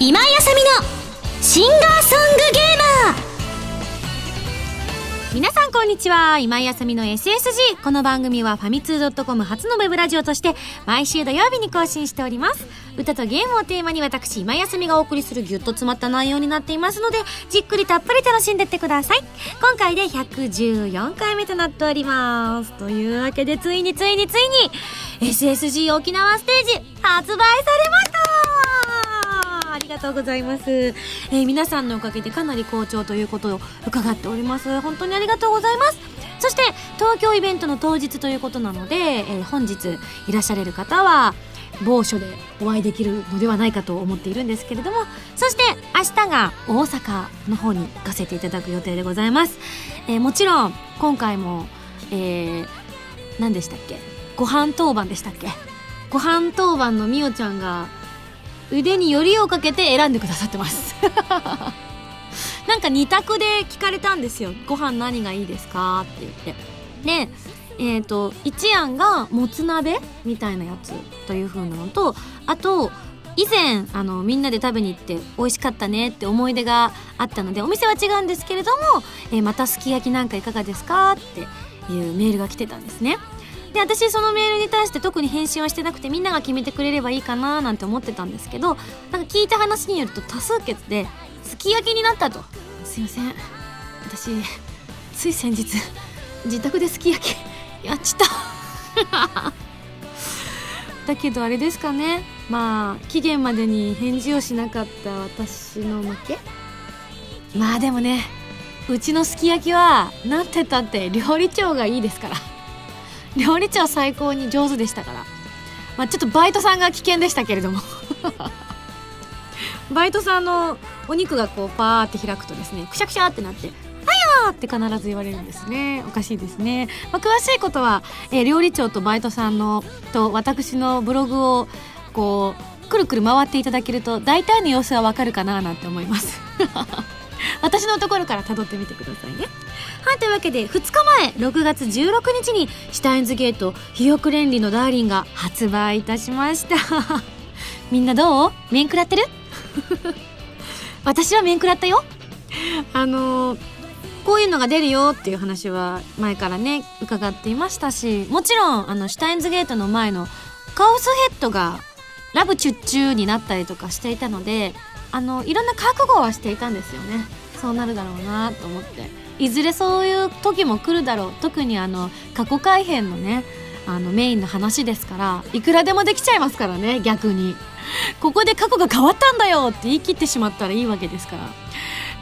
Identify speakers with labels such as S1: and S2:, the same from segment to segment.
S1: 今井あさみのシンガーソングゲーマー。皆さんこんにちは。今井あさみの SSG この番組はファミツー .com 初のウェブラジオとして毎週土曜日に更新しております。歌とゲームをテーマに私今井あさみがお送りするギュッと詰まった内容になっていますのでじっくりたっぷり楽しんでってください。今回で114回目となっております。というわけでついについについに SSG 沖縄ステージ発売されました。ありがとうございます、えー皆さんのおかげでかなり好調ということを伺っております。本当にありがとうございます。そして東京イベントの当日ということなので、えー本日いらっしゃれる方は某所でお会いできるのではないかと思っているんですけれどもそして明日が大阪の方に行かせていただく予定でございます、えーもちろん今回も、えー何でしたっけ？ご飯当番でしたっけ？ご飯当番のみおちゃんが腕によりをかけて選んでくださってます。なんか二択で聞かれたんですよ。ご飯何がいいですか？って言って。でえっ、と一案がもつ鍋みたいなやつという風なのとあと以前あのみんなで食べに行って美味しかったねって思い出があったのでお店は違うんですけれども、えーまたすき焼きなんかいかがですかっていうメールが来てたんですね。で私そのメールに対して特に返信はしてなくてみんなが決めてくれればいいかななんて思ってたんですけどなんか聞いた話によると多数決ですき焼きになったと。すいません。私つい先日自宅ですき焼きやっちった。だけどあれですかね。まあ期限までに返事をしなかった私の負け。まあでもねうちのすき焼きはなんてたって料理長がいいですから。料理長最高に上手でしたから。まあちょっとバイトさんが危険でしたけれども。バイトさんのお肉がこうパーって開くとですねくしゃくしゃってなって「!」って必ず言われるんですね。おかしいですね、まあ、詳しいことは、えー料理長とバイトさんのと私のブログをこうくるくる回っていただけると大体の様子はわかるかななんて思います。私のところから辿ってみてくださいね。はいというわけで2日前6月16日にシュタインズゲートひよくレンリのダーリンが発売いたしました。みんなどう？面食らってる？私は面食らったよ。あのーこういうのが出るよっていう話は前からね伺っていましたしもちろんあのシュタインズゲートの前のカオスヘッドがラブチュッチューになったりとかしていたのであのいろんな覚悟はしていたんですよね。そうなるだろうなと思って。いずれそういう時も来るだろう。特にあの過去改編のねあのメインの話ですからいくらでもできちゃいますからね逆に。ここで過去が変わったんだよって言い切ってしまったらいいわけですから。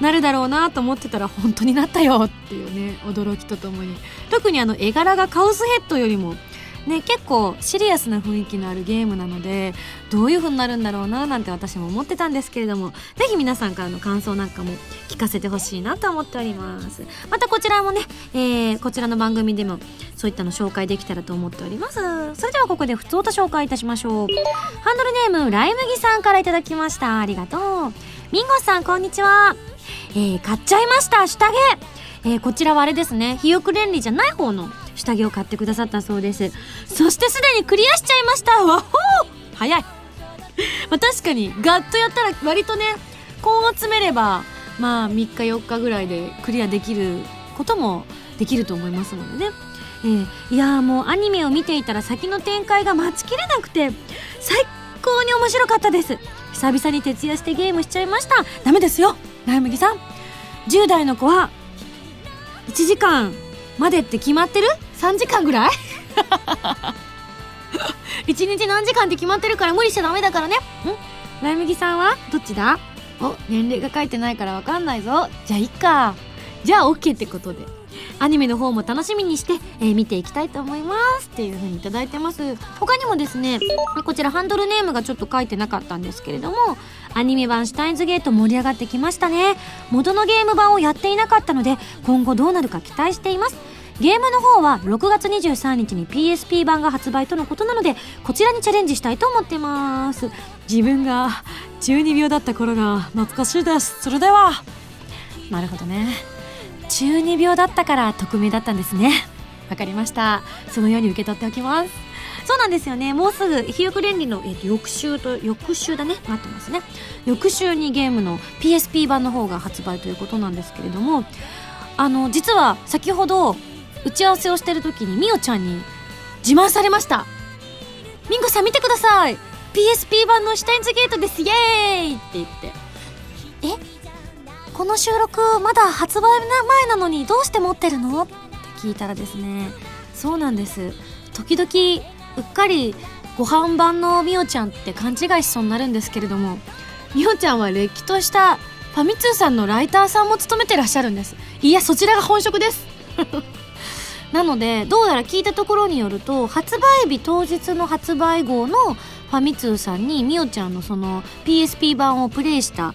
S1: なるだろうなと思ってたら本当になったよっていうね驚きとともに。特にあの絵柄がカオスヘッドよりもね結構シリアスな雰囲気のあるゲームなのでどういう風になるんだろうななんて私も思ってたんですけれどもぜひ皆さんからの感想なんかも聞かせてほしいなと思っております。またこちらもね、えーこちらの番組でもそういったの紹介できたらと思っております。それではここで普通と紹介いたしましょう。ハンドルネームライ麦さんからいただきました。ありがとう。ミンゴさんこんにちは。えー買っちゃいました。下着。えーこちらはあれですね。ひよく連理じゃない方の下着を買ってくださったそうです。そしてすでにクリアしちゃいました。わほー。早い。まあ確かにガッとやったら割とね根を詰めればまあ3日4日ぐらいでクリアできることもできると思いますのでね、えーいやもうアニメを見ていたら先の展開が待ちきれなくて最高に面白かったです。久々に徹夜してゲームしちゃいました。ダメですよ。ライ麦さん。10代の子は1時間までって決まってる ?3 時間ぐらい？1日何時間って決まってるから無理しちゃダメだからね。ん？ライ麦さんは？どっちだ？お年齢が書いてないからわかんないぞ。じゃあいっか。じゃあ OK ってことで。アニメの方も楽しみにして、えー見ていきたいと思いますっていう風にいただいてます。他にもですねこちらハンドルネームがちょっと書いてなかったんですけれどもアニメ版シュタインズゲート盛り上がってきましたね。元のゲーム版をやっていなかったので今後どうなるか期待しています。ゲームの方は6月23日に PSP 版が発売とのことなのでこちらにチャレンジしたいと思ってます。自分が中二病だった頃が懐かしいです。それでは。なるほどね。中二病だったから匿名だったんですね。わかりました。そのように受け取っておきます。そうなんですよね。もうすぐひよく連理の、えー、と翌週と翌週だね。待ってますね。翌週にゲームの PSP 版の方が発売ということなんですけれどもあの実は先ほど打ち合わせをしてる時にみおちゃんに自慢されました。ミンゴさん見てください。PSP 版のシュタインズゲートです。イエーイって言って。え？この収録まだ発売前なのにどうして持ってるの？って聞いたらですねそうなんです。時々うっかりご飯版のみおちゃんって勘違いしそうになるんですけれどもみおちゃんはれっきとしたファミ通さんのライターさんも務めてらっしゃるんです。いやそちらが本職です。なのでどうやら聞いたところによると発売日当日の発売号のファミ通さんにみおちゃんのその PSP 版をプレイした、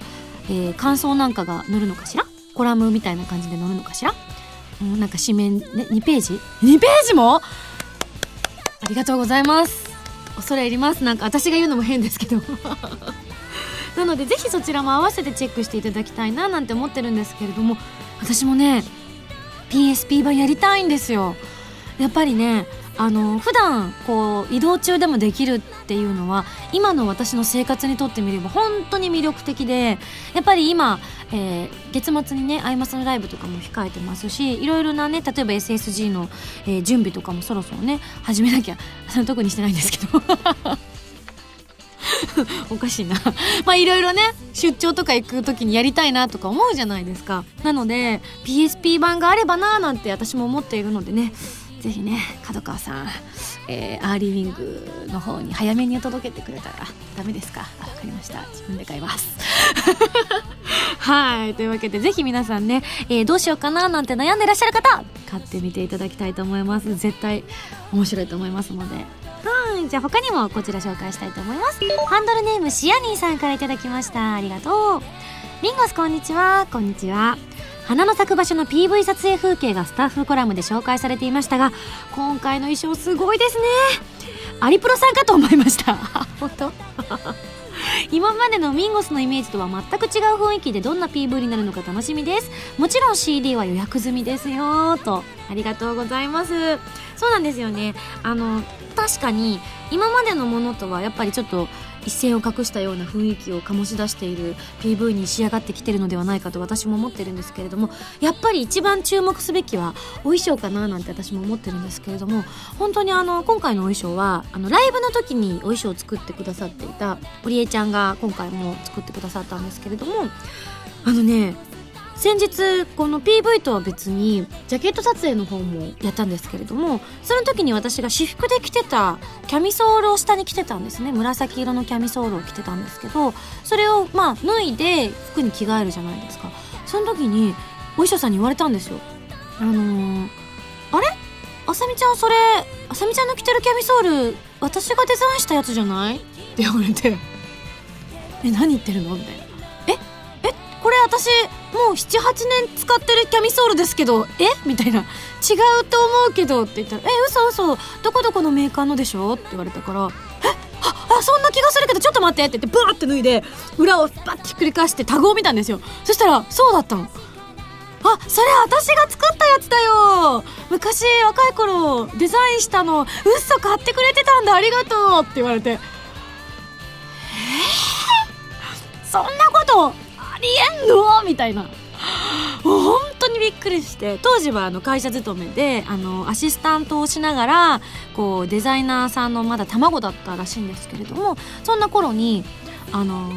S1: えー、感想なんかが載るのかしら？コラムみたいな感じで載るのかしら、うん、なんか紙面、ね、2ページ ?2 ページも？ありがとうございます。恐れ入ります。なんか私が言うのも変ですけど。なのでぜひそちらも合わせてチェックしていただきたいななんて思ってるんですけれども私もね PSP 版やりたいんですよ。やっぱりねあの普段こう移動中でもできるっていうのは今の私の生活にとってみれば本当に魅力的でやっぱり今、えー、月末にねアイマスのライブとかも控えてますしいろいろなね例えば SSG の、えー、準備とかもそろそろね始めなきゃ 特にしてないんですけど。おかしいな。まあいろいろね出張とか行く時にやりたいなとか思うじゃないですか。なので PSP 版があればなーなんて私も思っているのでねぜひね角川さん、えー、アーリーウィングの方に早めに届けてくれたらダメですか？あ分かりました。自分で買います。はい。というわけでぜひ皆さんね、えー、どうしようかななんて悩んでらっしゃる方買ってみていただきたいと思います。絶対面白いと思いますので。はい。じゃあ他にもこちら紹介したいと思います。ハンドルネームシアニーさんから頂きました。ありがとう。ミンゴスこんにちは。こんにちは。花の咲く場所の PV 撮影風景がスタッフコラムで紹介されていましたが今回の衣装すごいですね。アリプロさんかと思いました。本当？今までのミンゴスのイメージとは全く違う雰囲気でどんな PV になるのか楽しみです。もちろん CD は予約済みですよと。ありがとうございます。そうなんですよね。あの確かに今までのものとはやっぱりちょっと一線を画したような雰囲気を醸し出している PV に仕上がってきてるのではないかと私も思ってるんですけれどもやっぱり一番注目すべきはお衣装かななんて私も思ってるんですけれども本当にあの今回のお衣装はあのライブの時にお衣装を作ってくださっていた堀江ちゃんが今回も作ってくださったんですけれどもあのね先日この PV とは別にジャケット撮影の方もやったんですけれどもその時に私が私服で着てたキャミソールを下に着てたんですね。紫色のキャミソールを着てたんですけどそれをまあ脱いで服に着替えるじゃないですか。その時にお衣装さんに言われたんですよ。あのー、あれ？あさみちゃんそれあさみちゃんの着てるキャミソール私がデザインしたやつじゃない？って言われて。え何言ってるの？みたいな。ええこれ私もう78年使ってるキャミソールですけどえ？みたいな。違うと思うけどって言ったら「え嘘嘘。どこどこのメーカーのでしょ?」って言われたから「え？あそんな気がするけどちょっと待って」って言ってブワーって脱いで裏をバッてひっくり返してタグを見たんですよ。そしたらそうだったの。あそれ私が作ったやつだよ。昔若い頃デザインしたの。嘘買ってくれてたんだ。ありがとうって言われて。え？ー、そんなことありえんの？みたいな。本当にびっくりして。当時はあの会社勤めであのアシスタントをしながらこうデザイナーさんのまだ卵だったらしいんですけれどもそんな頃にあの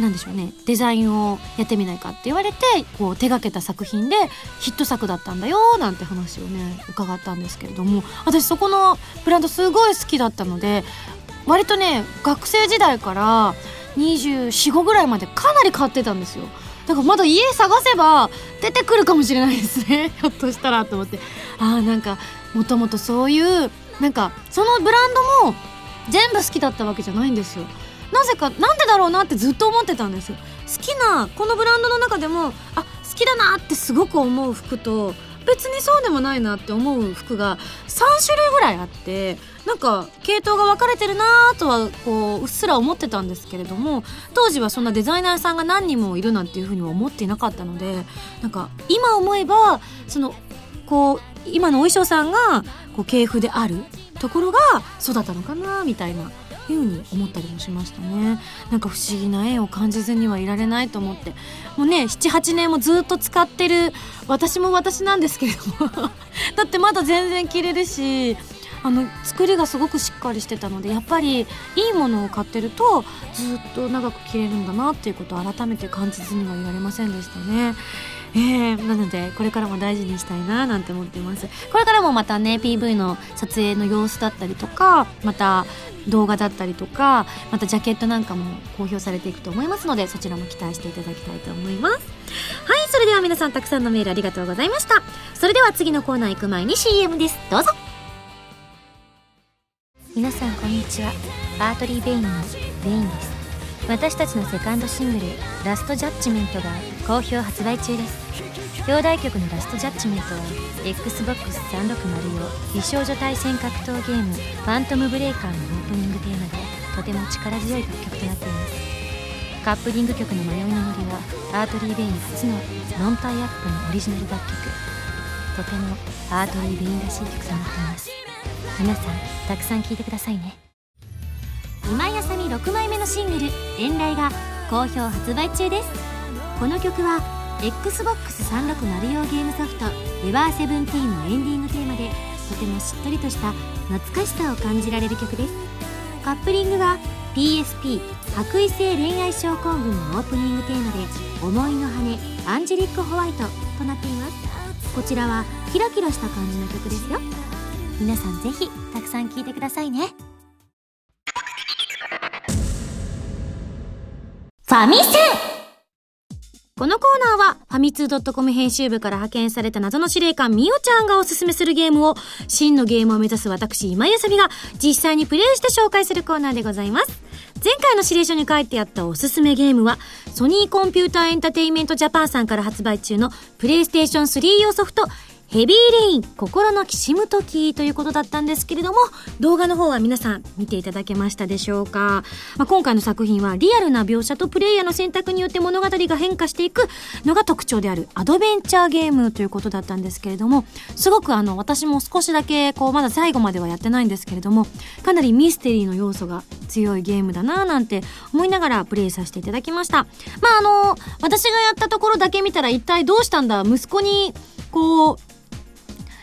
S1: なんでしょうね。デザインをやってみないかって言われてこう手がけた作品でヒット作だったんだよなんて話をね伺ったんですけれども私そこのブランドすごい好きだったので割とね学生時代から245ぐらいまでかなり買ってたんですよ。だからまだ家探せば出てくるかもしれないですね。ひょっとしたらと思って。ああなんかもともとそういうなんかそのブランドも全部好きだったわけじゃないんですよ。なぜかなんでだろうなってずっと思ってたんです好きなこのブランドの中でもあ好きだなってすごく思う服と別にそうでもないなって思う服が3種類ぐらいあってなんか系統が分かれてるなとはこううっすら思ってたんですけれども当時はそんなデザイナーさんが何人もいるなんていうふうには思っていなかったのでなんか今思えばそのこう今のお衣装さんがこう系譜であるところが育ったのかなみたいなふうに思ったりもしましたね。なんか不思議な縁を感じずにはいられないと思って。もうね78年もずっと使ってる私も私なんですけれども。だってまだ全然着れるしあの作りがすごくしっかりしてたのでやっぱりいいものを買ってるとずっと長く着れるんだなっていうことを改めて感じずにはいられませんでしたね。えー、なのでこれからも大事にしたいななんて思ってます。これからもまたね PV の撮影の様子だったりとかまた動画だったりとかまたジャケットなんかも公表されていくと思いますのでそちらも期待していただきたいと思います。はいそれでは皆さんたくさんのメールありがとうございました。それでは次のコーナー行く前に CM です。どうぞ。
S2: 皆さんこんにちは。アートリー・ベインのベインです。私たちのセカンドシングル「ラストジャッジメント」が好評発売中です。表題曲の「ラストジャッジメント」は XBOX360 用美少女対戦格闘ゲーム「ファントムブレイカー」のオープニングテーマでとても力強い楽曲となっています。カップリング曲の迷いの森はアートリー・ベイン初のノンタイアップのオリジナル楽曲とてもアーテリー・ベインらしい曲となっています。皆さんたくさん聴いてくださいね。今井あさみ6枚目のシングル「遠雷」が好評発売中です。この曲は XBOX360 用ゲームソフト「エバーセブンティーン」のエンディングテーマでとてもしっとりとした懐かしさを感じられる曲です。カップリングは PSP 白衣性恋愛症候群のオープニングテーマで「思いの羽アンジェリック・ホワイト」となっています。こちらはキラキラした感じの曲ですよ。皆さんぜひたくさん聴いてくださいね。
S1: ファミセンこのコーナーは、ファミツー .com 編集部から派遣された謎の司令官みおちゃんがおすすめするゲームを、真のゲームを目指す私、今井さみが、実際にプレイして紹介するコーナーでございます。前回の指令書に書いてあったおすすめゲームは、ソニーコンピューターエンタテイメントジャパンさんから発売中のプレイステーション3用ソフト、ヘビーレイン、心のきしむときということだったんですけれども、動画の方は皆さん見ていただけましたでしょうか、まあ、今回の作品はリアルな描写とプレイヤーの選択によって物語が変化していくのが特徴であるアドベンチャーゲームということだったんですけれども、すごくあの、私も少しだけこう、まだ最後まではやってないんですけれども、かなりミステリーの要素が強いゲームだなぁなんて思いながらプレイさせていただきました。まああの、私がやったところだけ見たら一体どうしたんだ？息子に、こう、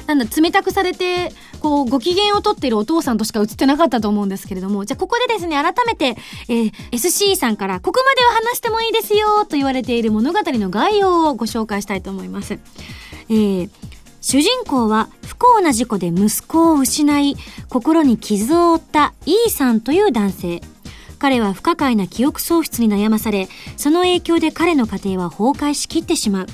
S1: なんだ、冷たくされて、こう、ご機嫌をとっているお父さんとしか映ってなかったと思うんですけれども、じゃあここでですね、改めて、えー、SC さんから、ここまでは話してもいいですよ、と言われている物語の概要をご紹介したいと思います。えー、主人公は不幸な事故で息子を失い、心に傷を負った E さんという男性。彼は不可解な記憶喪失に悩まされ、その影響で彼の家庭は崩壊しきってしまう。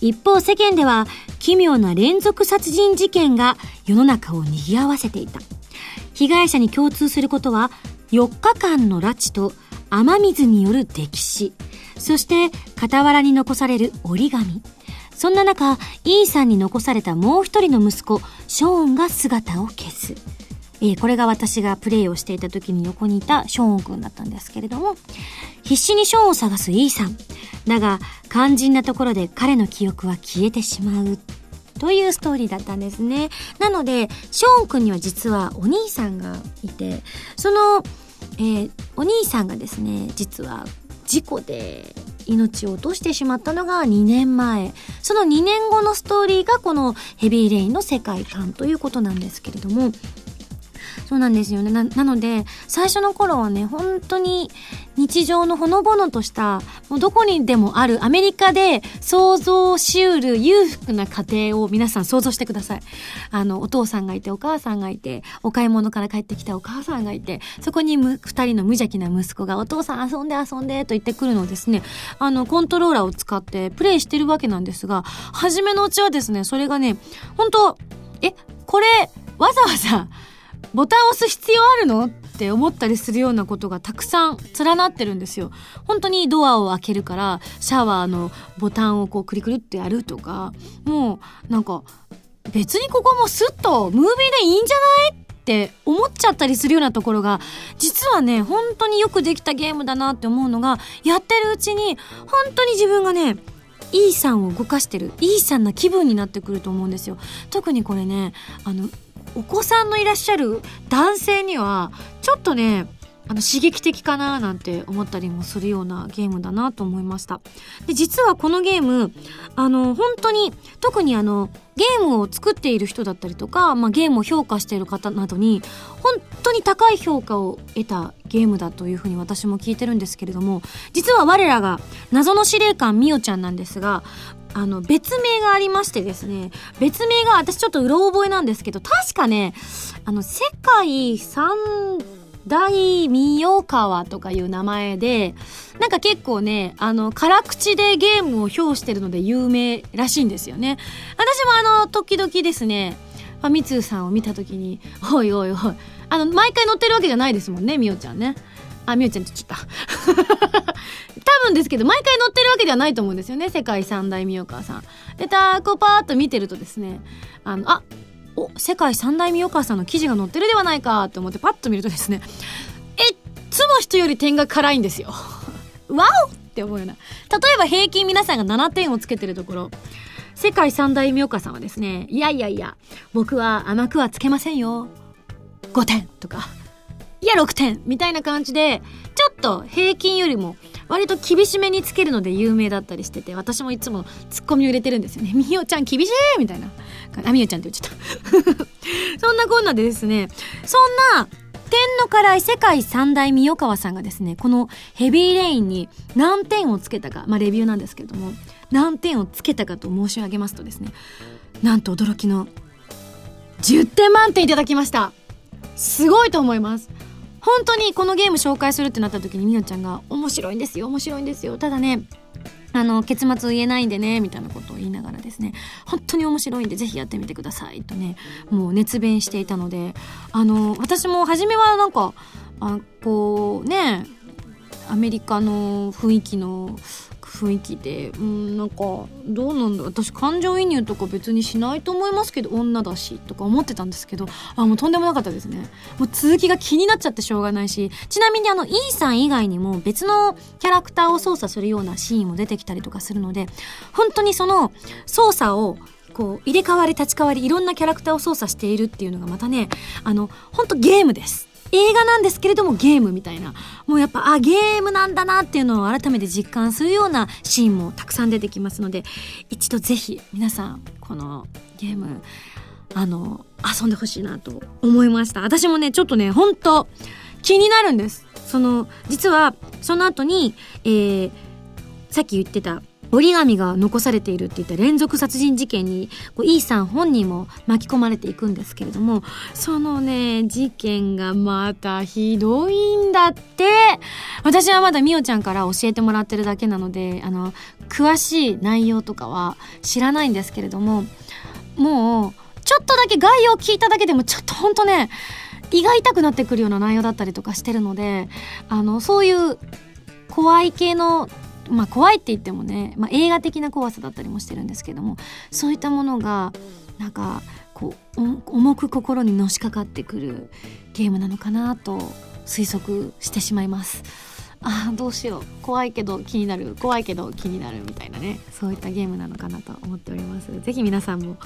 S1: 一方世間では奇妙な連続殺人事件が世の中を賑わせていた。被害者に共通することは4日間の拉致と雨水による溺死、そして傍らに残される折り紙。そんな中、イーさんに残されたもう一人の息子、ショーンが姿を消す。えー、これが私がプレイをしていた時に横にいたショーン君だったんですけれども、必死にショーンを探すイーさん。だが、肝心なところで彼の記憶は消えてしまう。というストーリーだったんですね。なので、ショーン君には実はお兄さんがいて、その、えー、お兄さんがですね、実は事故で命を落としてしまったのが2年前。その2年後のストーリーがこのヘビーレインの世界観ということなんですけれども、そうなんですよね。な、なので、最初の頃はね、本当に日常のほのぼのとした、もうどこにでもあるアメリカで想像しうる裕福な家庭を皆さん想像してください。あの、お父さんがいて、お母さんがいて、お買い物から帰ってきたお母さんがいて、そこに二人の無邪気な息子が、お父さん遊んで遊んでと言ってくるのをですね、あの、コントローラーを使ってプレイしてるわけなんですが、初めのうちはですね、それがね、本当え、これ、わざわざ、ボタンを押す必要あるの？って思ったりするようなことがたくさん連なってるんですよ。本当にドアを開けるからシャワーのボタンをこうクリクリってやるとか、もうなんか別にここもスッとムービーでいいんじゃないって思っちゃったりするようなところが実はね本当によくできたゲームだなって思うのがやってるうちに本当に自分がねイーさんを動かしてるイーさんな気分になってくると思うんですよ特にこれねあのお子さんのいらっしゃる男性にはちょっとねあの刺激的かななんて思ったりもするようなゲームだなと思いました。で、実はこのゲーム、あの、本当に、特にあの、ゲームを作っている人だったりとか、まあ、ゲームを評価している方などに、本当に高い評価を得たゲームだというふうに私も聞いてるんですけれども、実は我らが謎の司令官みおちゃんなんですが、あの、別名がありましてですね、別名が私ちょっとうろ覚えなんですけど、確かね、あの、世界三大三代川とかいう名前で、なんか結構ね、あの、辛口でゲームを評してるので有名らしいんですよね。私もあの、時々ですね、ファミ通さんを見た時に、おいおいおい、あの、毎回乗ってるわけじゃないですもんね、みおちゃんね。あ、みおちゃんって言っちゃった。多分ですけど、毎回乗ってるわけではないと思うんですよね、世界三大三代川さん。で、たこうパーっと見てるとですね、あの、あ、お世界三大名川さんの記事が載ってるではないかって思ってパッと見るとですねえっつも人より点が辛いんですよ。わおって思うような。例えば平均皆さんが7点をつけてるところ。世界三大名家さんはですねいやいやいや僕は甘くはつけませんよ。5点とか。いや6点みたいな感じでちょっと平均よりも割と厳しめにつけるので有名だったりしてて私もいつもツッコミを入れてるんですよね「みおちゃん厳しい!」みたいな。あみおちゃんって言っちゃった。そんなこんなでですねそんな天の辛い世界三大三代川さんがですねこのヘビーレインに何点をつけたかまあレビューなんですけれども何点をつけたかと申し上げますとですねなんと驚きの10点満点いただきました。すごいと思います。本当にこのゲーム紹介するってなった時にみおちゃんが「面白いんですよ面白いんですよ。ただねあの結末言えないんでねみたいなことを言いながらですね。本当に面白いんでぜひやってみてくださいとねもう熱弁していたのであの私も初めはなんかあこうねアメリカの雰囲気の雰囲気でうんなんかどうなんだ私感情移入とか別にしないと思いますけど女だしとか思ってたんですけどあもうとんでもなかったですね。もう続きが気になっちゃってしょうがないしちなみにあのイさん以外にも別のキャラクターを操作するようなシーンも出てきたりとかするので本当にその操作をこう入れ替わり立ち替わりいろんなキャラクターを操作しているっていうのがまたねあの本当ゲームです。映画なんですけれどもゲームみたいな。もうやっぱあゲームなんだなっていうのを改めて実感するようなシーンもたくさん出てきますので一度ぜひ皆さんこのゲームあの遊んでほしいなと思いました。私もねちょっとね本当気になるんです。その実はその後に、えー、さっき言ってた折り紙が残されているっていった連続殺人事件にこうイさん本人も巻き込まれていくんですけれどもそのね事件がまたひどいんだって。私はまだみおちゃんから教えてもらってるだけなのであの詳しい内容とかは知らないんですけれどももうちょっとだけ概要を聞いただけでもちょっとほんとね胃が痛くなってくるような内容だったりとかしてるのであのそういう怖い系のまあ怖いって言ってもね、まあ、映画的な怖さだったりもしてるんですけどもそういったものがなんかこう重く心にのしかかってくるゲームなのかなと推測してしまいます。あどうしよう。怖いけど気になる。怖いけど気になるみたいなね。そういったゲームなのかなと思っております。是非皆さんも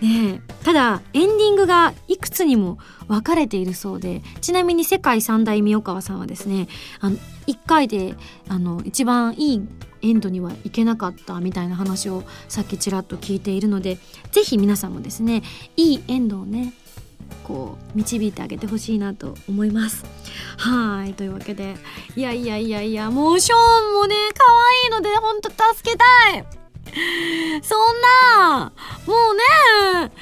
S1: ねただエンディングがいくつにも分かれているそうでちなみに世界三大三代川さんはですねあの1回であの一番いいエンドにはいけなかったみたいな話をさっきちらっと聞いているので是非皆さんもですねいいエンドをねこう導いてあげてほしいなと思います。はい。というわけでいやいやいやいやもうショーンもね可愛いのでほんと助けたい。そんなもうね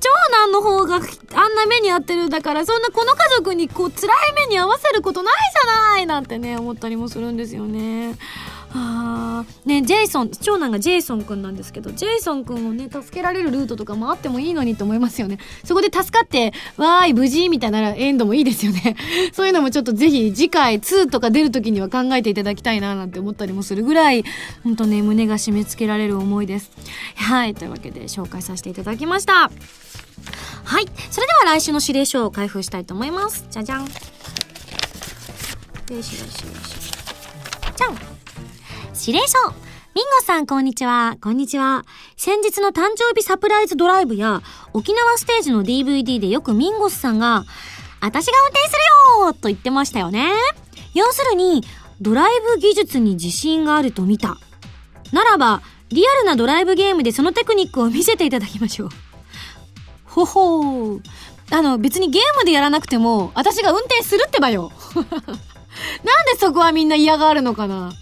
S1: 長男の方があんな目に遭ってるんだからそんなこの家族にこう辛い目に遭わせることないじゃないなんてね思ったりもするんですよね。あ。ねジェイソン長男がジェイソンくんなんですけどジェイソンくんをね助けられるルートとかもあってもいいのにと思いますよね。そこで助かってわーい無事みたいなエンドもいいですよね。そういうのもちょっとぜひ次回2とか出る時には考えていただきたいななんて思ったりもするぐらいほんとね胸が締め付けられる思いです。はいというわけで紹介させていただきました。はいそれでは来週の指令書を開封したいと思います。じゃじゃん。よしよしよしじゃん。
S2: 指令書
S1: ミンゴさん、こんにちは。こんにちは。先日の誕生日サプライズドライブや、沖縄ステージの DVD でよくミンゴスさんが、私が運転するよと言ってましたよね。要するに、ドライブ技術に自信があると見た。ならば、リアルなドライブゲームでそのテクニックを見せていただきましょう。ほほー。あの、別にゲームでやらなくても、私が運転するってばよ。なんでそこはみんな嫌がるのかな？ね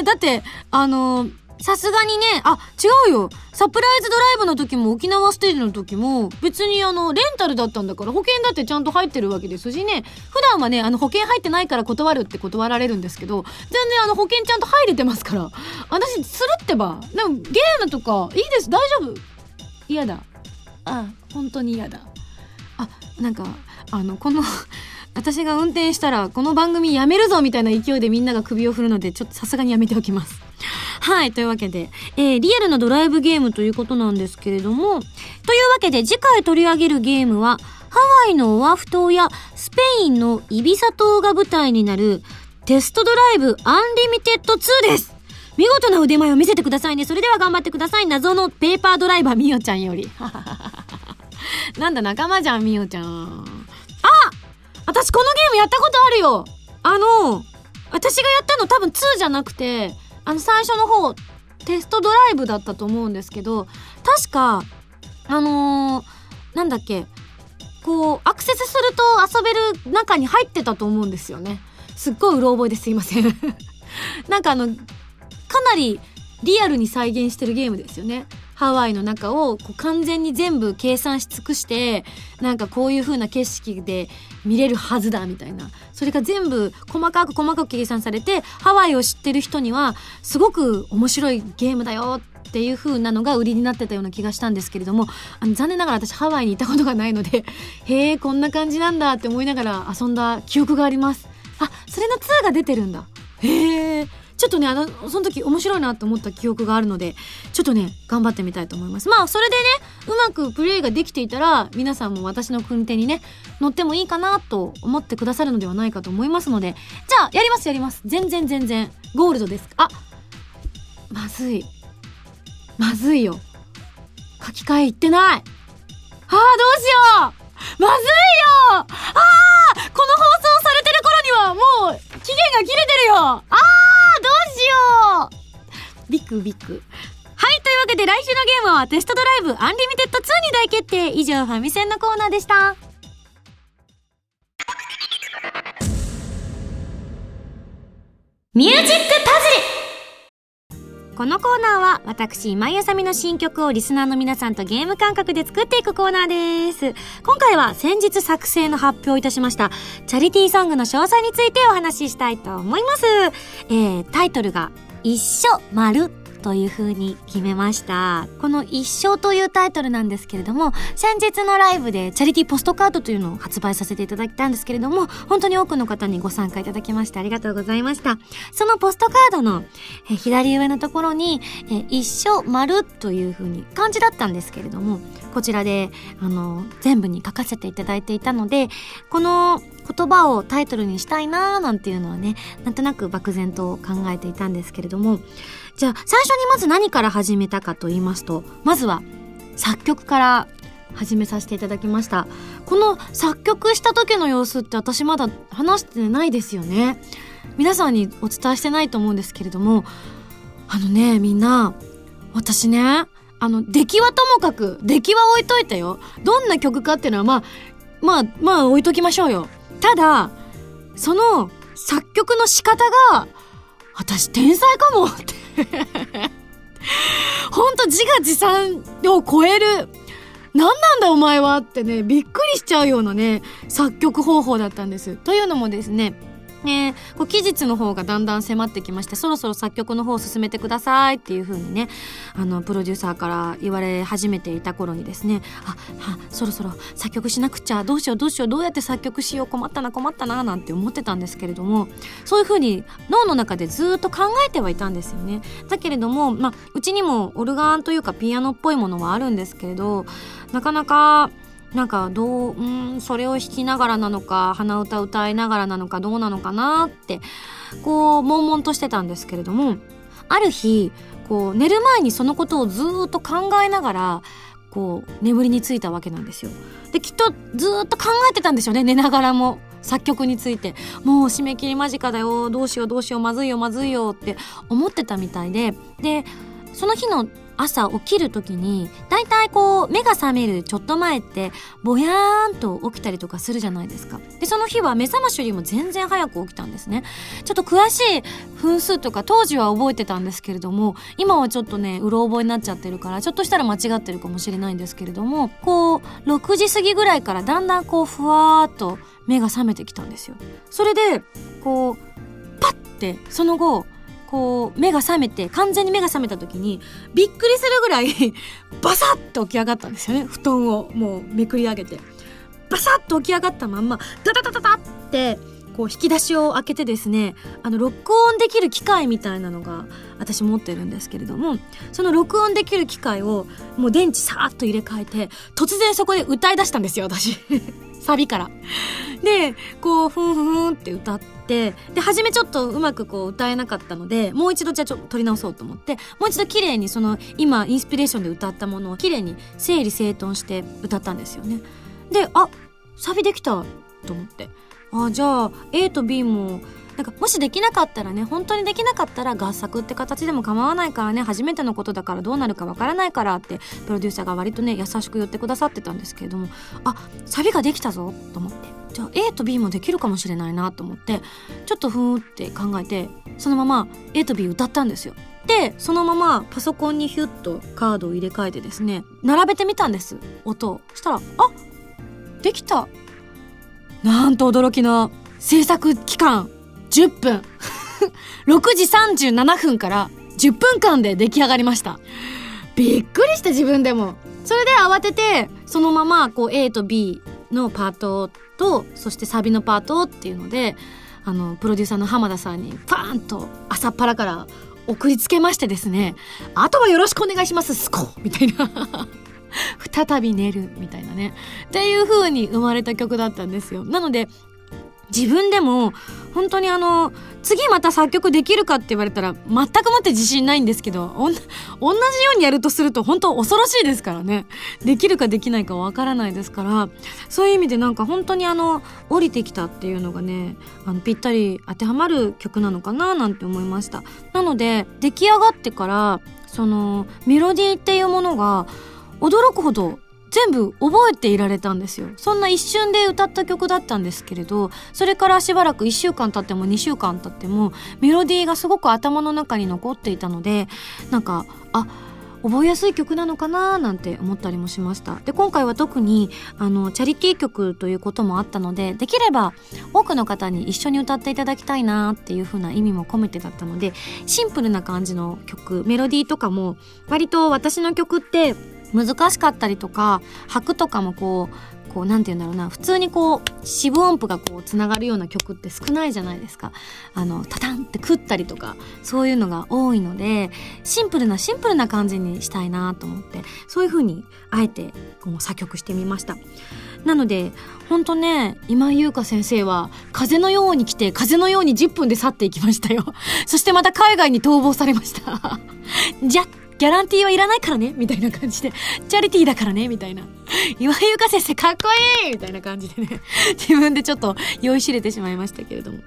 S1: え、だって、あのさすがにね、あ、違うよ。サプライズドライブの時も沖縄ステージの時も、別にあの、レンタルだったんだから、保険だってちゃんと入ってるわけですしね、普段はね、あの、保険入ってないから断るって断られるんですけど、全然あの、保険ちゃんと入れてますから、私、するってば。でも、ゲームとか、いいです、大丈夫。嫌だ。あ、本当に嫌だ。あ、なんか、あの、この私が運転したらこの番組やめるぞみたいな勢いでみんなが首を振るのでちょっとさすがにやめておきます。はい、というわけで、えー、リアルなドライブゲームということなんですけれども、というわけで次回取り上げるゲームは、ハワイのオアフ島やスペインのイビサ島が舞台になるテストドライブアンリミテッド2です見事な腕前を見せてくださいね。それでは頑張ってください。謎のペーパードライバーみおちゃんより。なんだ仲間じゃん、みおちゃん。私このゲームやったことあるよあの、私がやったの多分2じゃなくて、あの最初の方、テストドライブだったと思うんですけど、確か、あのー、なんだっけ、こう、アクセスすると遊べる中に入ってたと思うんですよね。すっごいうろ覚えですいません なんかあの、かなりリアルに再現してるゲームですよね。ハワイの中をこう完全に全部計算し尽くしてなんかこういう風な景色で見れるはずだみたいな。それが全部細かく細かく計算されてハワイを知ってる人にはすごく面白いゲームだよっていう風なのが売りになってたような気がしたんですけれどもあの残念ながら私ハワイに行ったことがないので へえこんな感じなんだって思いながら遊んだ記憶があります。あそれの2が出てるんだ。へえちょっとね、あの、その時面白いなと思った記憶があるので、ちょっとね、頑張ってみたいと思います。まあ、それでね、うまくプレイができていたら、皆さんも私の訓手にね、乗ってもいいかなと思ってくださるのではないかと思いますので、じゃあ、やりますやります。全然全然。ゴールドです。あまずい。まずいよ。書き換えいってない。ああ、どうしようまずいよああこの放送されてる頃にはもう期限が切れてるよああどうしようビクビク。はい、というわけで来週のゲームはテストドライブアンリミテッド2に大決定。以上、ファミセンのコーナーでした。ミュージックパズルこのコーナーは私今井麻美の新曲をリスナーの皆さんとゲーム感覚で作っていくコーナーです。今回は先日作成の発表いたしましたチャリティーソングの詳細についてお話ししたいと思います。えー、タイトルが一緒丸という風に決めました。この一生というタイトルなんですけれども、先日のライブでチャリティーポストカードというのを発売させていただいたんですけれども、本当に多くの方にご参加いただきましてありがとうございました。そのポストカードのえ左上のところに、え一生丸という風に漢字だったんですけれども、こちらで、あの、全部に書かせていただいていたので、この言葉をタイトルにしたいなーなんていうのはね、なんとなく漠然と考えていたんですけれども、じゃあ最初にまず何から始めたかと言いますと、まずは作曲から始めさせていただきました。この作曲した時の様子って私まだ話してないですよね。皆さんにお伝えしてないと思うんですけれども、あのね、みんな、私ね、あの、出来はともかく、出来は置いといてよ。どんな曲かっていうのは、まあ、まあ、まあ置いときましょうよ。ただ、その作曲の仕方が、私天才かもってほんと自画自賛を超える。何なんだお前はってね、びっくりしちゃうようなね、作曲方法だったんです。というのもですね、ね、こう期日の方がだんだん迫ってきましてそろそろ作曲の方を進めてくださいっていう風にねあのプロデューサーから言われ始めていた頃にですねあはそろそろ作曲しなくちゃどうしようどうしようどうやって作曲しよう困ったな困ったななんて思ってたんですけれどもそういう風に脳の中でずっと考えてはいたんですよね。だけれども、まあ、うちにもオルガンというかピアノっぽいものはあるんですけれどなかなかなんかどううんそれを弾きながらなのか鼻歌歌いながらなのかどうなのかなってこう悶々としてたんですけれどもある日こう寝る前にそのことをずっと考えながらこう眠りについたわけなんですよ。できっとずっと考えてたんでしょうね寝ながらも作曲についてもう締め切り間近だよどうしようどうしようまずいよまずいよって思ってたみたいででその日の朝起きる時にだいたいこう目が覚めるちょっと前ってぼやーんと起きたりとかするじゃないですか。でその日は目覚ましよりも全然早く起きたんですね。ちょっと詳しい分数とか当時は覚えてたんですけれども今はちょっとねうろ覚えになっちゃってるからちょっとしたら間違ってるかもしれないんですけれどもこう6時過ぎぐらいからだんだんこうふわーっと目が覚めてきたんですよ。それでこうパッてその後こう目が覚めて完全に目が覚めた時にびっくりするぐらい バサッと起き上がったんですよね。布団をもうめくり上げて。バサッと起き上がったまんまダダダダダってこう引き出しを開けてですねあの録音できる機械みたいなのが私持ってるんですけれどもその録音できる機械をもう電池さーっと入れ替えて突然そこで歌い出したんですよ私。サビから。でこうふんふんって歌っで初めちょっとうまくこう歌えなかったのでもう一度じゃあちょっと撮り直そうと思ってもう一度綺麗にその今インスピレーションで歌ったものを綺麗に整理整頓して歌ったんですよね。であサビできたと思って。あじゃあ A と B もなんかもしできなかったらね本当にできなかったら合作って形でも構わないからね初めてのことだからどうなるかわからないからってプロデューサーが割とね優しく言ってくださってたんですけれどもあサビができたぞと思って。じゃあ A と B もできるかもしれないなと思ってちょっとふーんって考えてそのまま A と B 歌ったんですよ。でそのままパソコンにヒュッとカードを入れ替えてですね並べてみたんです音を。したらあできた。なんと驚きの制作期間10分。6時37分から10分間で出来上がりました。びっくりして自分でも。それで慌ててそのままこう A と B のパートとそしてサビのパートっていうのであのプロデューサーの浜田さんにパーンと朝っぱらから送りつけましてですねあとはよろしくお願いしますスコみたいな。再び寝るみたいなね。っていう風に生まれた曲だったんですよ。なので自分でも本当にあの次また作曲できるかって言われたら全くもって自信ないんですけど同じようにやるとすると本当恐ろしいですからね。できるかできないかわからないですからそういう意味でなんか本当にあの降りてきたっていうのがねあのぴったり当てはまる曲なのかななんて思いました。なので出来上がってからそのメロディーっていうものが驚くほど全部覚えていられたんですよ。そんな一瞬で歌った曲だったんですけれどそれからしばらく1週間経っても2週間経ってもメロディーがすごく頭の中に残っていたのでなんかあ覚えやすい曲なのかななんて思ったりもしました。で今回は特にあのチャリティー曲ということもあったのでできれば多くの方に一緒に歌っていただきたいなっていう風な意味も込めてだったのでシンプルな感じの曲メロディーとかも割と私の曲って難しかったりとか拍とかもこうこうなんて言うんだろうな普通にこう四分音符がこうつながるような曲って少ないじゃないですか。あのタタンって食ったりとかそういうのが多いのでシンプルなシンプルな感じにしたいなと思ってそういう風にあえてこう作曲してみました。なのでほんとね今井優香先生は風のように来て風のように10分で去っていきましたよ。そしてまた海外に逃亡されました。じ ゃギャランティーはいらないからねみたいな感じで、チャリティーだからねみたいな。岩井優香先生かっこいいみたいな感じでね、自分でちょっと酔いしれてしまいましたけれども。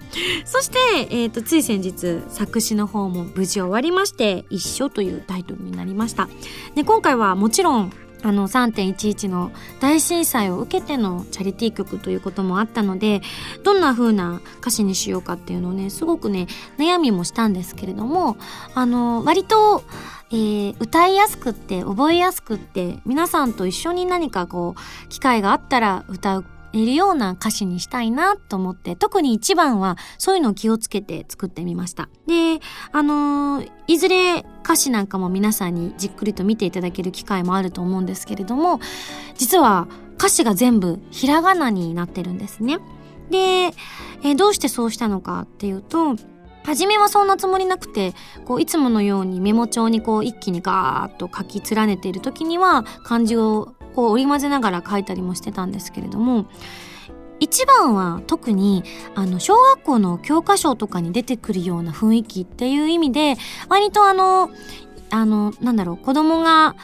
S1: そして、えっ、ー、と、つい先日、作詞の方も無事終わりまして、一緒というタイトルになりました。で、今回はもちろん、あの3.11の大震災を受けてのチャリティー曲ということもあったのでどんな風な歌詞にしようかっていうのをねすごくね悩みもしたんですけれどもあの割とえー、歌いやすくって覚えやすくって皆さんと一緒に何かこう機会があったら歌えるような歌詞にしたいなと思って特に一番はそういうのを気をつけて作ってみました。であのー、いずれ歌詞なんかも皆さんにじっくりと見ていただける機会もあると思うんですけれども実は歌詞が全部ひらがなになってるんですね。で、えー、どうしてそうしたのかっていうと初めはそんなつもりなくてこういつものようにメモ帳にこう一気にガーッと書き連ねている時には漢字をこう織り交ぜながら書いたりもしてたんですけれども一番は特にあの小学校の教科書とかに出てくるような雰囲気っていう意味で割とあのあのなんだろう子供が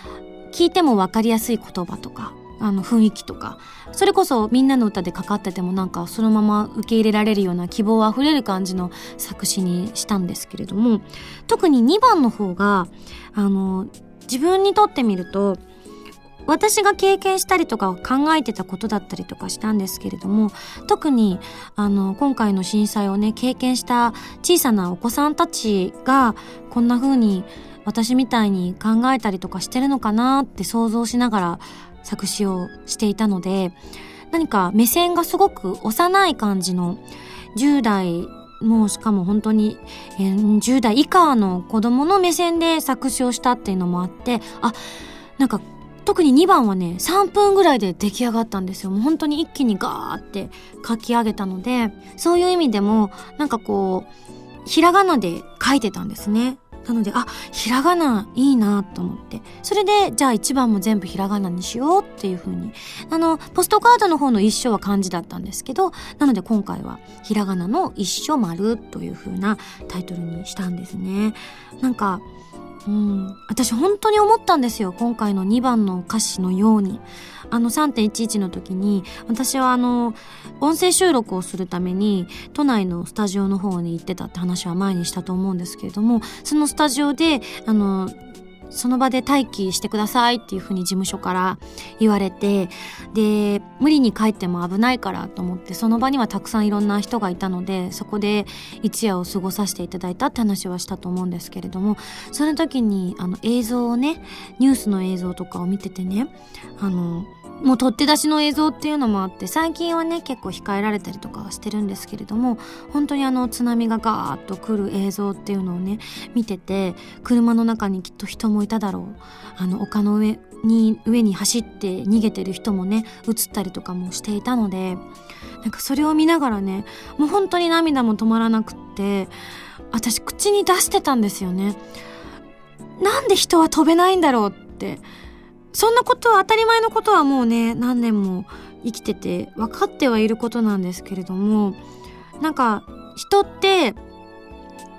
S1: 聞いても分かりやすい言葉とかあの雰囲気とか。それこそみんなの歌でかかっててもなんかそのまま受け入れられるような希望あふれる感じの作詞にしたんですけれども特に2番の方があの自分にとってみると私が経験したりとか考えてたことだったりとかしたんですけれども特にあの今回の震災をね経験した小さなお子さんたちがこんな風に私みたいに考えたりとかしてるのかなって想像しながら作詞をしていたので何か目線がすごく幼い感じの10代もうしかも本当に、えー、10代以下の子供の目線で作詞をしたっていうのもあってあなんか特に2番はね3分ぐらいで出来上がったんですよ。もう本当に一気にガーって書き上げたのでそういう意味でもなんかこうひらがなで書いてたんですね。なのであひらがないいなと思って。それでじゃあ1番も全部ひらがなにしようっていう風に。あのポストカードの方の一緒は漢字だったんですけどなので今回はひらがなの一緒丸という風なタイトルにしたんですね。なんかうん、私本当に思ったんですよ。今回の2番の歌詞のように。あの3.11の時に私はあの音声収録をするために都内のスタジオの方に行ってたって話は前にしたと思うんですけれどもそのスタジオであのその場で待機してくださいっていうふうに事務所から言われてで無理に帰っても危ないからと思ってその場にはたくさんいろんな人がいたのでそこで一夜を過ごさせていただいたって話はしたと思うんですけれどもその時にあの映像をねニュースの映像とかを見ててねあのもう取って出しの映像っていうのもあって最近はね結構控えられたりとかはしてるんですけれども本当にあの津波がガーッと来る映像っていうのをね見てて車の中にきっと人もいただろうあの丘の上に上に走って逃げてる人もね映ったりとかもしていたのでなんかそれを見ながらねもう本当に涙も止まらなくって私口に出してたんですよね。なんで人は飛べないんだろうってそんなことは当たり前のことはもうね何年も生きてて分かってはいることなんですけれどもなんか人って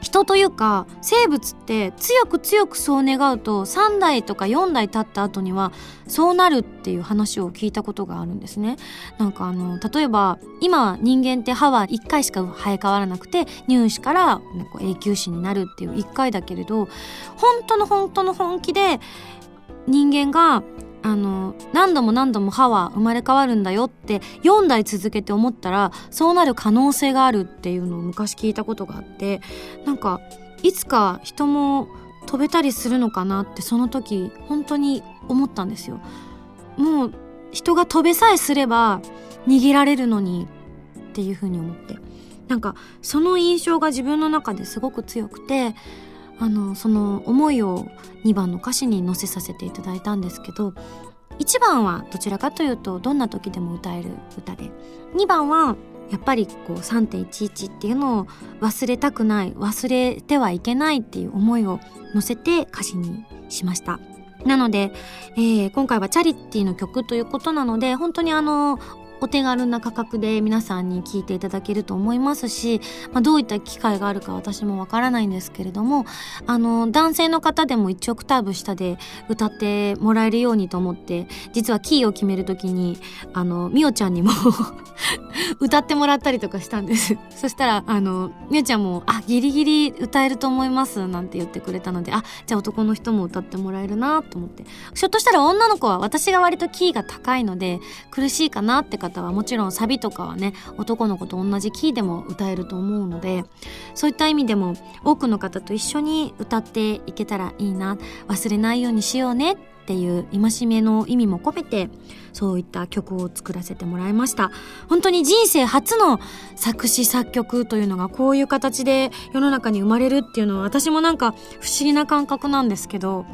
S1: 人というか生物って強く強くそう願うと3代とか4代経った後にはそうなるっていう話を聞いたことがあるんですね。なんかあの例えば今人間って歯は1回しか生え変わらなくて乳歯から永久歯になるっていう1回だけれど本当の本当の本気で人間があの何度も何度も歯は生まれ変わるんだよって4代続けて思ったらそうなる可能性があるっていうのを昔聞いたことがあってなんかいつか人も飛べたりするのかなってその時本当に思ったんですよ。もう人が飛べさえすれば逃げられるのにっていうふうに思ってなんかその印象が自分の中ですごく強くてあのその思いを2番の歌詞に載せさせていただいたんですけど1番はどちらかというとどんな時でも歌える歌で2番はやっぱりこう3.11っていうのを忘れたくない忘れてはいけないっていう思いを乗せて歌詞にしました。なので、えー、今回はチャリティーの曲ということなので本当にあのお手軽な価格で皆さんに聞いていただけると思いますし、まあ、どういった機会があるか私もわからないんですけれどもあの男性の方でも1オクターブ下で歌ってもらえるようにと思って実はキーを決める時にあのみおちゃんにも 歌ってもらったりとかしたんです。そしたらあのみおちゃんも「あギリギリ歌えると思います」なんて言ってくれたのであじゃあ男の人も歌ってもらえるなと思って。ひょっとしたら女の子は私が割とキーが高いので苦しいかなって方はもちろんサビとかはね男の子と同じキーでも歌えると思うのでそういった意味でも多くの方と一緒に歌っていけたらいいな忘れないようにしようねっていう戒めの意味も込めてそういった曲を作らせてもらいました。本当に人生初の作詞作曲というのがこういう形で世の中に生まれるっていうのは私もなんか不思議な感覚なんですけど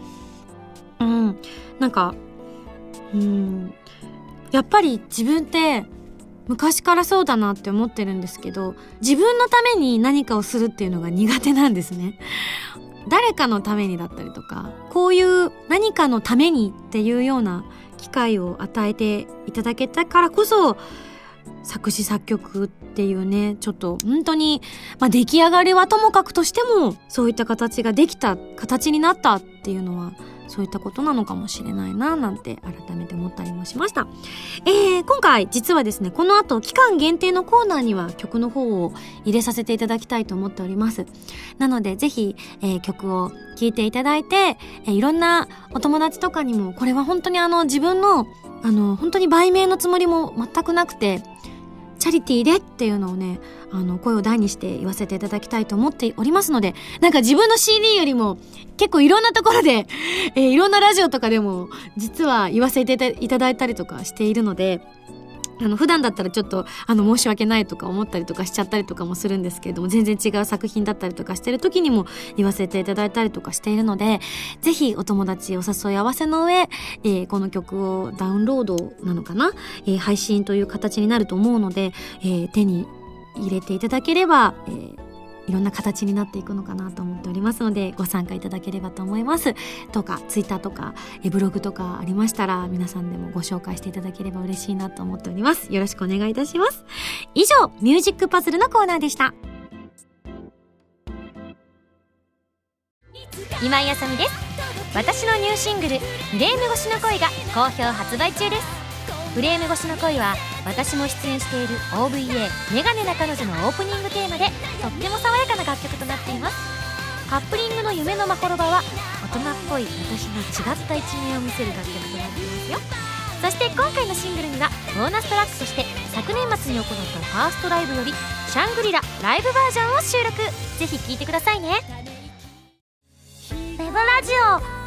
S1: うんなんかうんやっぱり自分って昔からそうだなって思ってるんですけど自分のために何かをするっていうのが苦手なんですね。誰かのためにだったりとかこういう何かのためにっていうような機会を与えていただけたからこそ作詞作曲っていうねちょっと本当に、まあ、出来上がりはともかくとしてもそういった形ができた形になったっていうのはそういったことなのかもしれないななんて改めて思ったりもしました。えー、今回実はですね、この後期間限定のコーナーには曲の方を入れさせていただきたいと思っております。なのでぜひ、えー、曲を聴いていただいて、えー、いろんなお友達とかにも、これは本当にあの自分のあの本当に売名のつもりも全くなくて、チャリティーでっていうのをね、あの、声を大にして言わせていただきたいと思っておりますので、なんか自分の CD よりも結構いろんなところで、えー、いろんなラジオとかでも実は言わせていただいたりとかしているので、あの普段だったらちょっとあの申し訳ないとか思ったりとかしちゃったりとかもするんですけれども全然違う作品だったりとかしてる時にも言わせていただいたりとかしているのでぜひお友達お誘い合わせの上、えー、この曲をダウンロードなのかな、えー、配信という形になると思うので、えー、手に入れていただければ、えーいろんな形になっていくのかなと思っておりますのでご参加いただければと思います。とかツイッターとかえブログとかありましたら皆さんでもご紹介していただければ嬉しいなと思っております。よろしくお願いいたします。以上ミュージックパズルのコーナーでした。
S2: 今井あさみです。私のニューシングル「フレーム越しの恋」が好評発売中です。フレーム越しの恋は私も出演している OVA「メガネな彼女」のオープニングテーマでとっても爽やかな楽曲となっています。カップリングの「夢のまほろば」は大人っぽい私の違った一面を見せる楽曲となっていますよ。そして今回のシングルにはボーナストラックとして昨年末に行ったファーストライブより「シャングリラライブバージョン」を収録。ぜひ聴いてくださいね。
S3: ウェブラジ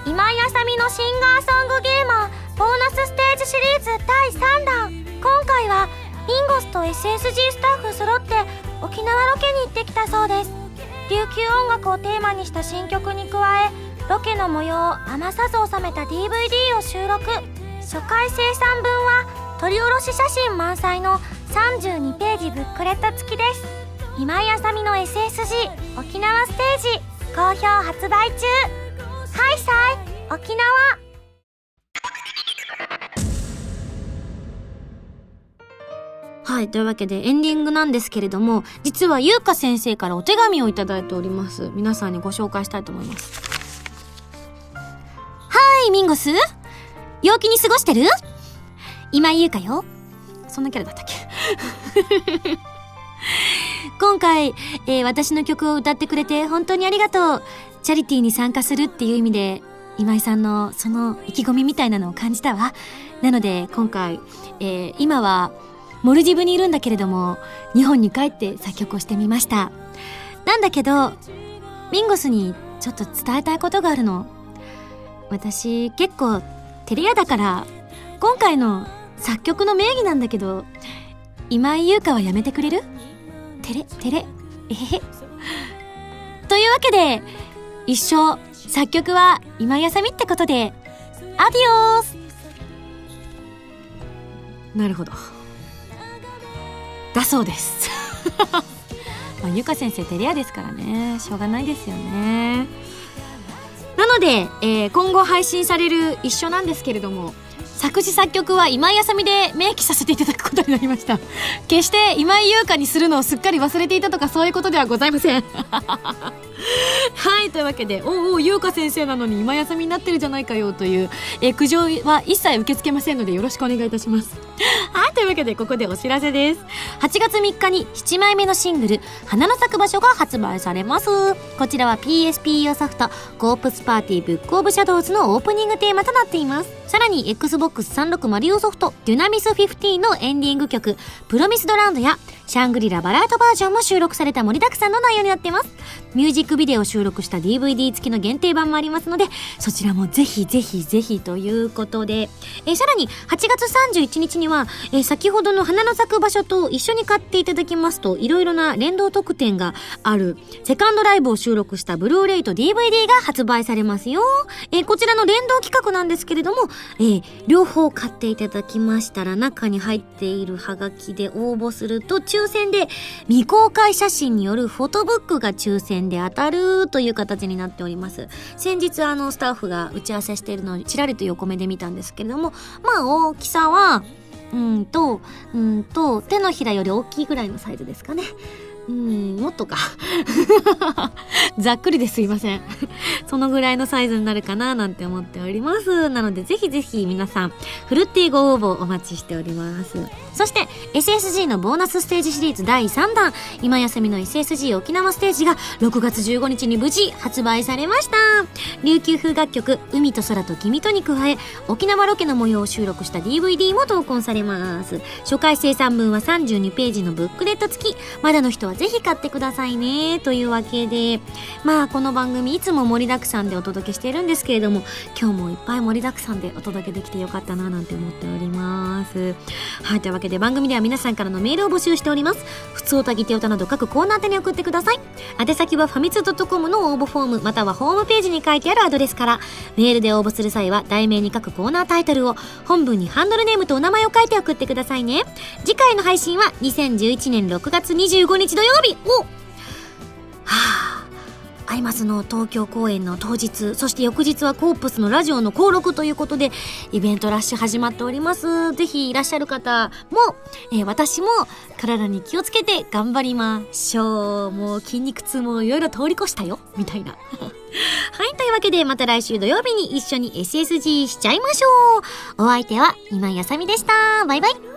S3: オ今井あさみのシンガーソングゲーマーボーナスステージシリーズ第3弾。今回はミンゴスと SSG スタッフ揃って沖縄ロケに行ってきたそうです。琉球音楽をテーマにした新曲に加えロケの模様を余さず収めた DVD を収録。初回生産分は撮り下ろし写真満載の32ページブックレット付きです。今井あさみの SSG 沖縄ステージ好評発売中。ハイサイ沖縄。
S1: はい。というわけでエンディングなんですけれども、実はゆうか先生からお手紙をいただいております。皆さんにご紹介したいと思います。はい、ミンゴス陽気に過ごしてる？今井ゆうかよ。そんなキャラだったっけ？今回、えー、私の曲を歌ってくれて本当にありがとう。チャリティーに参加するっていう意味で、今井さんのその意気込みみたいなのを感じたわ。なので今回、えー、今はモルディブにいるんだけれども、日本に帰って作曲をしてみました。なんだけど、ミンゴスにちょっと伝えたいことがあるの。私、結構、照れ屋だから、今回の作曲の名義なんだけど、今井優香はやめてくれる？照れ、照れ、えへへ。というわけで、一生、作曲は今井あさみってことで、アディオースなるほど。だそうです。まあ、ゆか先生テレアですからね。しょうがないですよね。なので、えー、今後配信される一緒なんですけれども作詞作曲は今井あさみで明記させていただくことになりました。決して今井優香にするのをすっかり忘れていたとかそういうことではございません。はいというわけでおうおう優香先生なのに今休みになってるじゃないかよという、え苦情は一切受け付けませんのでよろしくお願いいたします。はいというわけでここでお知らせです。8月3日に7枚目のシングル「花の咲く場所」が発売されます。こちらは PSP 用ソフト「コープスパーティーブックオブシャドウズ」のオープニングテーマとなっています。さらに Xbox360 マリオソフト「デュナミス15」のエンディング曲「プロミスドラウンド」やシャングリラバラードバージョンも収録された盛りだくさんの内容になっていますミュージックビデオを収録した DVD 付きの限定版もありますので、そちらもぜひぜひぜひということで、えー、さらに8月31日には、えー、先ほどの花の咲く場所と一緒に買っていただきますと、いろいろな連動特典がある、セカンドライブを収録したブルーレイと DVD が発売されますよ。えー、こちらの連動企画なんですけれども、えー、両方買っていただきましたら、中に入っているハガキで応募すると、抽選で未公開写真によるフォトブックが抽選で当たるという形になっております。先日あのスタッフが打ち合わせしているのをちらりと横目で見たんですけれども、まあ大きさはうんと、うんと、手のひらより大きいぐらいのサイズですかね。うん、もっとか。ざっくりですいません。そのぐらいのサイズになるかななんて思っております。なのでぜひぜひ皆さん、ふるってご応募お待ちしております。そして、SSG のボーナスステージシリーズ第3弾、今休みの SSG 沖縄ステージが6月15日に無事発売されました。琉球風楽曲、海と空と君とに加え、沖縄ロケの模様を収録した DVD も投稿されます。初回生産分は32ページのブックレット付き、まだの人はぜひ買ってくださいね。というわけで、まあこの番組いつも盛りだくさんでお届けしているんですけれども、今日もいっぱい盛りだくさんでお届けできてよかったななんて思っております。はい、というわけで番組では皆さんからのメールを募集しております。普通おたぎておたなど各コーナー宛に送ってください。宛先はファミツー .com の応募フォームまたはホームページに書いてあるアドレスから、メールで応募する際は題名に書くコーナータイトルを、本文にハンドルネームとお名前を書いて送ってくださいね。次回の配信は2011年6月25日土曜日おはあアイマスの東京公演の当日、そして翌日はコープスのラジオの登録ということで、イベントラッシュ始まっております。ぜひいらっしゃる方も、えー私も体に気をつけて頑張りましょう。もう筋肉痛もいろいろ通り越したよ、みたいな。はい、というわけでまた来週土曜日に一緒に SSG しちゃいましょう。お相手は今井あさみでした。バイバイ。